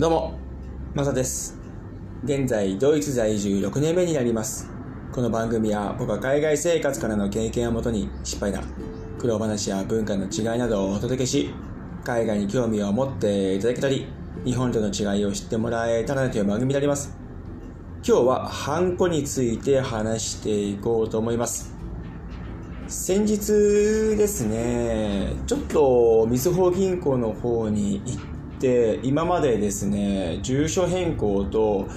どうも、マサです。現在、ドイツ在住6年目になります。この番組は僕は海外生活からの経験をもとに失敗談、苦労話や文化の違いなどをお届けし、海外に興味を持っていただけたり、日本との違いを知ってもらえたらなという番組になります。今日はハンコについて話していこうと思います。先日ですね、ちょっとみずほ銀行の方に行って、今までですね、住所変更と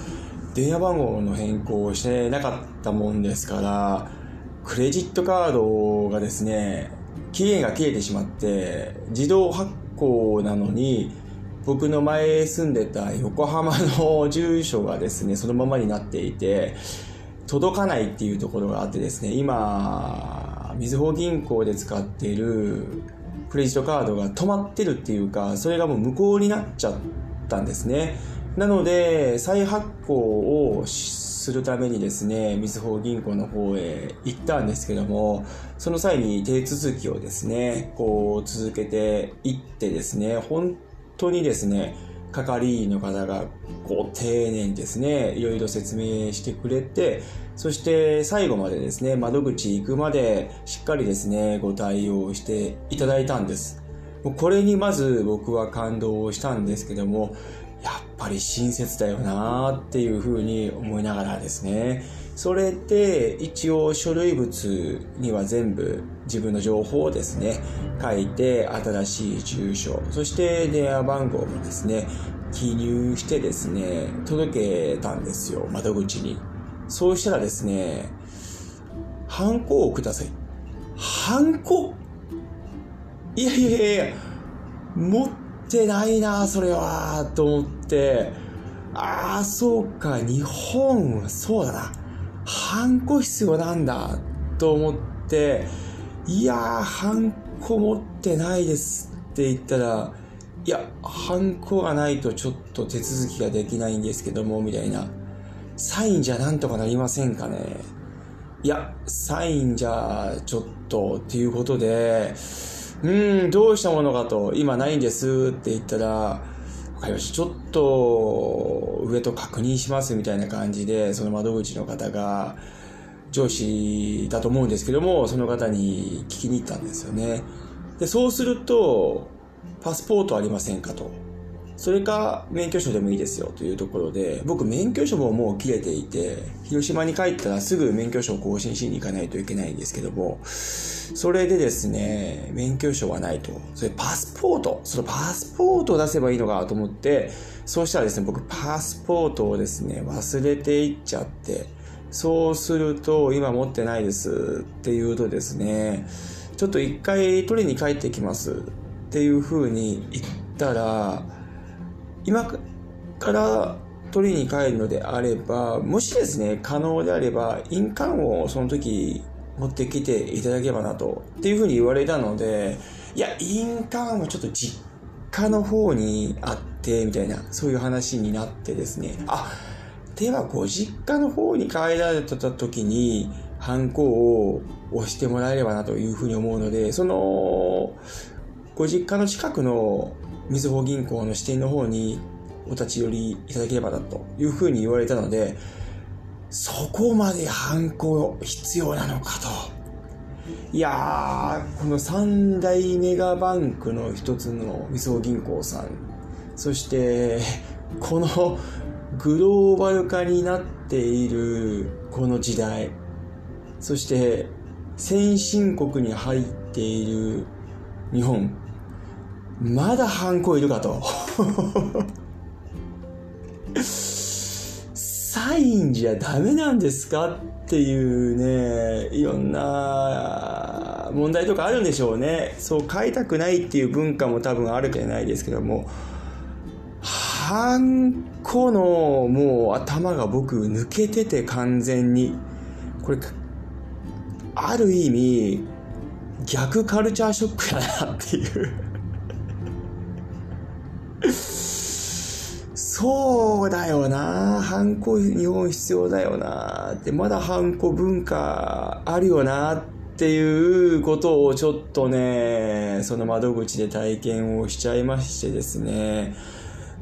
電話番号の変更をしてなかったもんですから、クレジットカードがですね、期限が切れてしまって、自動発行なのに、僕の前住んでた横浜の住所がですね、そのままになっていて、届かないっていうところがあってですね、今、みずほ銀行で使っているクレジットカードが止まってるっていうか、それがもう無効になっちゃったんですね。なので、再発行をするためにですね、みずほ銀行の方へ行ったんですけども、その際に手続きをですね、こう続けていってですね、本当にですね、係員の方がこう丁寧にですね、いろいろ説明してくれて、そして最後までですね、窓口行くまでしっかりですね、ご対応していただいたんです。これにまず僕は感動したんですけども、やっぱり親切だよなーっていうふうに思いながらですね、それで一応書類物には全部自分の情報をですね、書いて新しい住所、そして電話番号もですね、記入してですね、届けたんですよ、窓口に。そうしたらですね、ハンコをください。ハンコ？いやいやいやいや、持ってないな、それは、と思って、ああ、そうか、日本はそうだな。ハンコ必要なんだ、と思って、いやー、ハンコ持ってないですって言ったら、いや、ハンコがないとちょっと手続きができないんですけども、みたいな。サインじゃなんとかなりませんかねいや、サインじゃちょっとっていうことで、うーん、どうしたものかと、今ないんですって言ったら、かりまし。ちょっと、上と確認しますみたいな感じで、その窓口の方が、上司だと思うんですけども、その方に聞きに行ったんですよね。で、そうすると、パスポートありませんかと。それか、免許証でもいいですよというところで、僕免許証ももう切れていて、広島に帰ったらすぐ免許証を更新しに行かないといけないんですけども、それでですね、免許証はないと。それパスポート、そのパスポートを出せばいいのかと思って、そうしたらですね、僕パスポートをですね、忘れていっちゃって、そうすると、今持ってないですって言うとですね、ちょっと一回取りに帰ってきますっていう風に言ったら、今から取りに帰るのであれば、もしですね、可能であれば、印鑑をその時持ってきていただければなと、っていうふうに言われたので、いや、印鑑はちょっと実家の方にあって、みたいな、そういう話になってですね、あ、ではご実家の方に帰られた時に、ハンコを押してもらえればなというふうに思うので、その、ご実家の近くのみずほ銀行の支店の方にお立ち寄りいただければなというふうに言われたので、そこまでハンコ必要なのかと。いやー、この三大メガバンクの一つのみずほ銀行さん、そして、このグローバル化になっているこの時代、そして先進国に入っている日本、まだハンコいるかと。サインじゃダメなんですかっていうね、いろんな問題とかあるんでしょうね。そう書いたくないっていう文化も多分あるじゃないですけども、ハンコのもう頭が僕抜けてて完全に。これ、ある意味、逆カルチャーショックやなっていう。そうだよな。ハンコ日本必要だよな。って、まだハンコ文化あるよなっていうことをちょっとね、その窓口で体験をしちゃいましてですね。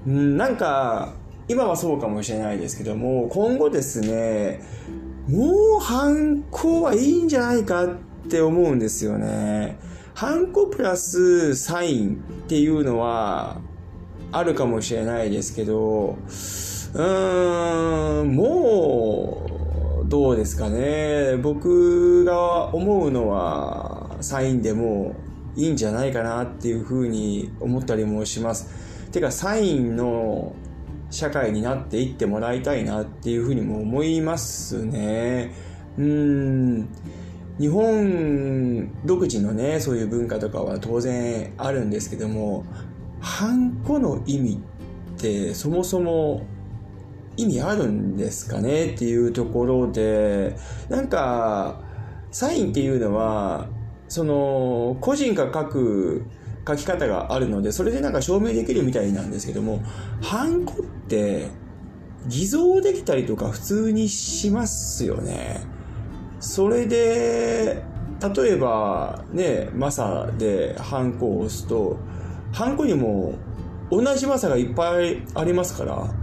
なんか、今はそうかもしれないですけども、今後ですね、もう犯行はいいんじゃないかって思うんですよね。犯行プラスサインっていうのはあるかもしれないですけど、うーん、もう、どうですかね。僕が思うのは、サインでもいいんじゃないかなっていうふうに思ったりもします。てか、サインの社会になっていってもらいたいなっていうふうにも思いますね。うん。日本独自のね、そういう文化とかは当然あるんですけども、ハンコの意味ってそもそも意味あるんですかねっていうところで、なんか、サインっていうのは、その、個人が書く書き方があるので、それでなんか証明できるみたいなんですけども、ハンコって偽造できたりとか普通にしますよね。それで、例えばね、マサでハンコを押すと、ハンコにも同じマサがいっぱいありますから、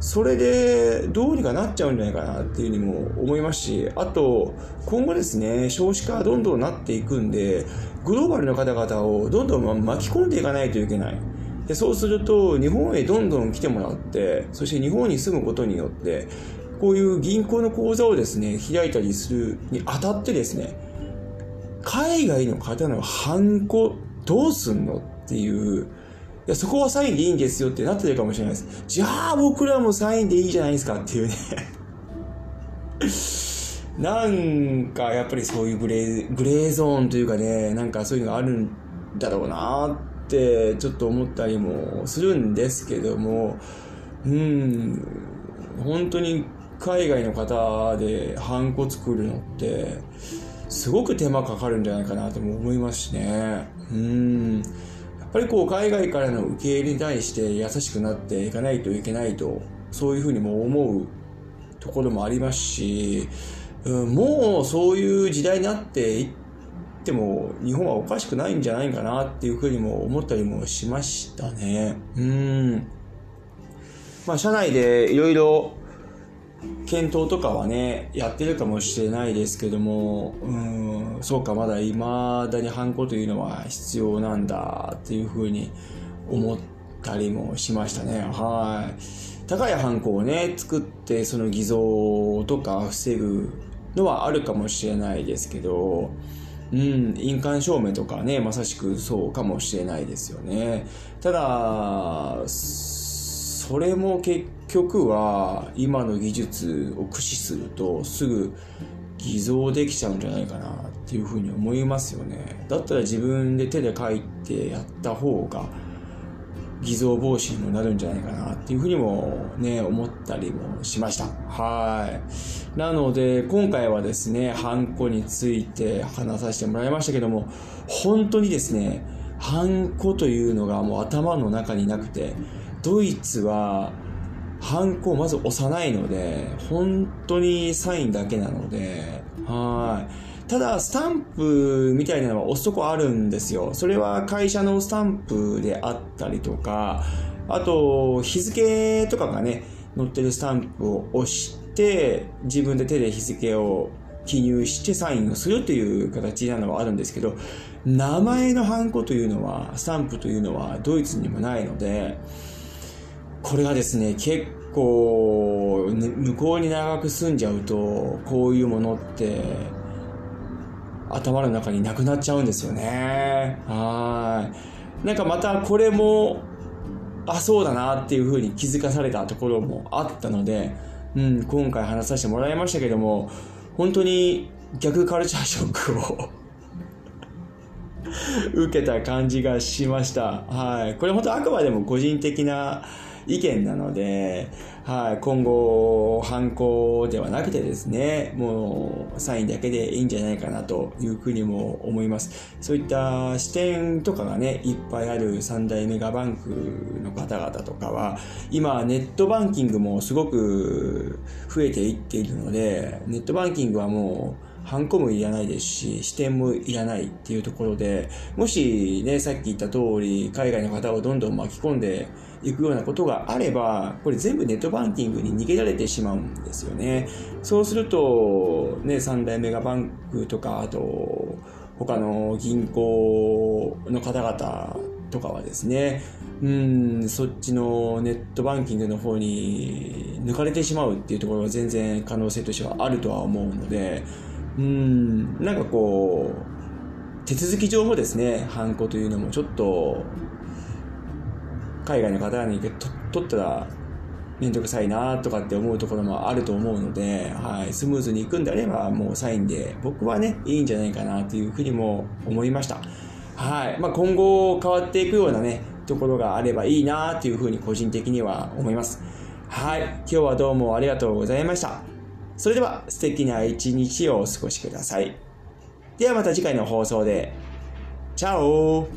それでどうにかなっちゃうんじゃないかなっていうふうにも思いますし、あと、今後ですね、少子化どんどんなっていくんで、グローバルの方々をどんどん巻き込んでいかないといけない。でそうすると、日本へどんどん来てもらって、そして日本に住むことによって、こういう銀行の口座をですね、開いたりするにあたってですね、海外の方のハンコどうすんのっていう、いや、そこはサインでいいんですよってなってるかもしれないです。じゃあ僕らもサインでいいじゃないですかっていうね なんかやっぱりそういうグレー、グレーゾーンというかね、なんかそういうのがあるんだろうなってちょっと思ったりもするんですけども、うん、本当に海外の方でハンコ作るのって、すごく手間かかるんじゃないかなとも思いますしね。うん。やっぱりこう海外からの受け入れに対して優しくなっていかないといけないと、そういうふうにも思うところもありますし、うん、もうそういう時代になっていっても日本はおかしくないんじゃないかなっていうふうにも思ったりもしましたね。うん。まあ社内でいろいろ検討とかはね、やってるかもしれないですけども、うん、そうか、まだ未だにハンコというのは必要なんだっていうふうに思ったりもしましたね。はい。高いハンコをね、作って、その偽造とか防ぐのはあるかもしれないですけど、うん、印鑑証明とかね、まさしくそうかもしれないですよね。ただ、それも結局は今の技術を駆使するとすぐ偽造できちゃうんじゃないかなっていうふうに思いますよね。だったら自分で手で書いてやった方が偽造防止にもなるんじゃないかなっていうふうにもね、思ったりもしました。はい。なので、今回はですね、ハンコについて話させてもらいましたけども、本当にですね、ハンコというのがもう頭の中になくて、ドイツは、ハンコをまず押さないので、本当にサインだけなので、はい。ただ、スタンプみたいなのは押すとこあるんですよ。それは会社のスタンプであったりとか、あと、日付とかがね、載ってるスタンプを押して、自分で手で日付を記入してサインをするという形なのはあるんですけど、名前のハンコというのは、スタンプというのはドイツにもないので、これがですね、結構、向こうに長く住んじゃうと、こういうものって、頭の中になくなっちゃうんですよね。はい。なんかまたこれも、あ、そうだなっていうふうに気づかされたところもあったので、うん、今回話させてもらいましたけども、本当に逆カルチャーショックを 受けた感じがしました。はい。これ本当あくまでも個人的な意見なので、はい、今後、犯行ではなくてですね、もうサインだけでいいんじゃないかなというふうにも思います。そういった視点とかがね、いっぱいある三大メガバンクの方々とかは、今ネットバンキングもすごく増えていっているので、ネットバンキングはもうハンコもいらないですし、視点もいらないっていうところで、もしね、さっき言った通り、海外の方をどんどん巻き込んでいくようなことがあれば、これ全部ネットバンキングに逃げられてしまうんですよね。そうすると、ね、三大メガバンクとか、あと、他の銀行の方々とかはですね、うん、そっちのネットバンキングの方に抜かれてしまうっていうところは全然可能性としてはあるとは思うので、うん、なんかこう、手続き上もですね、ハンコというのもちょっと、海外の方に取ったらめんどくさいなとかって思うところもあると思うので、はい、スムーズにいくんであれば、もうサインで、僕はね、いいんじゃないかなというふうにも思いました。はい。まあ、今後変わっていくようなね、ところがあればいいなというふうに個人的には思います。はい。今日はどうもありがとうございました。それでは素敵な一日をお過ごしください。ではまた次回の放送で。チャオ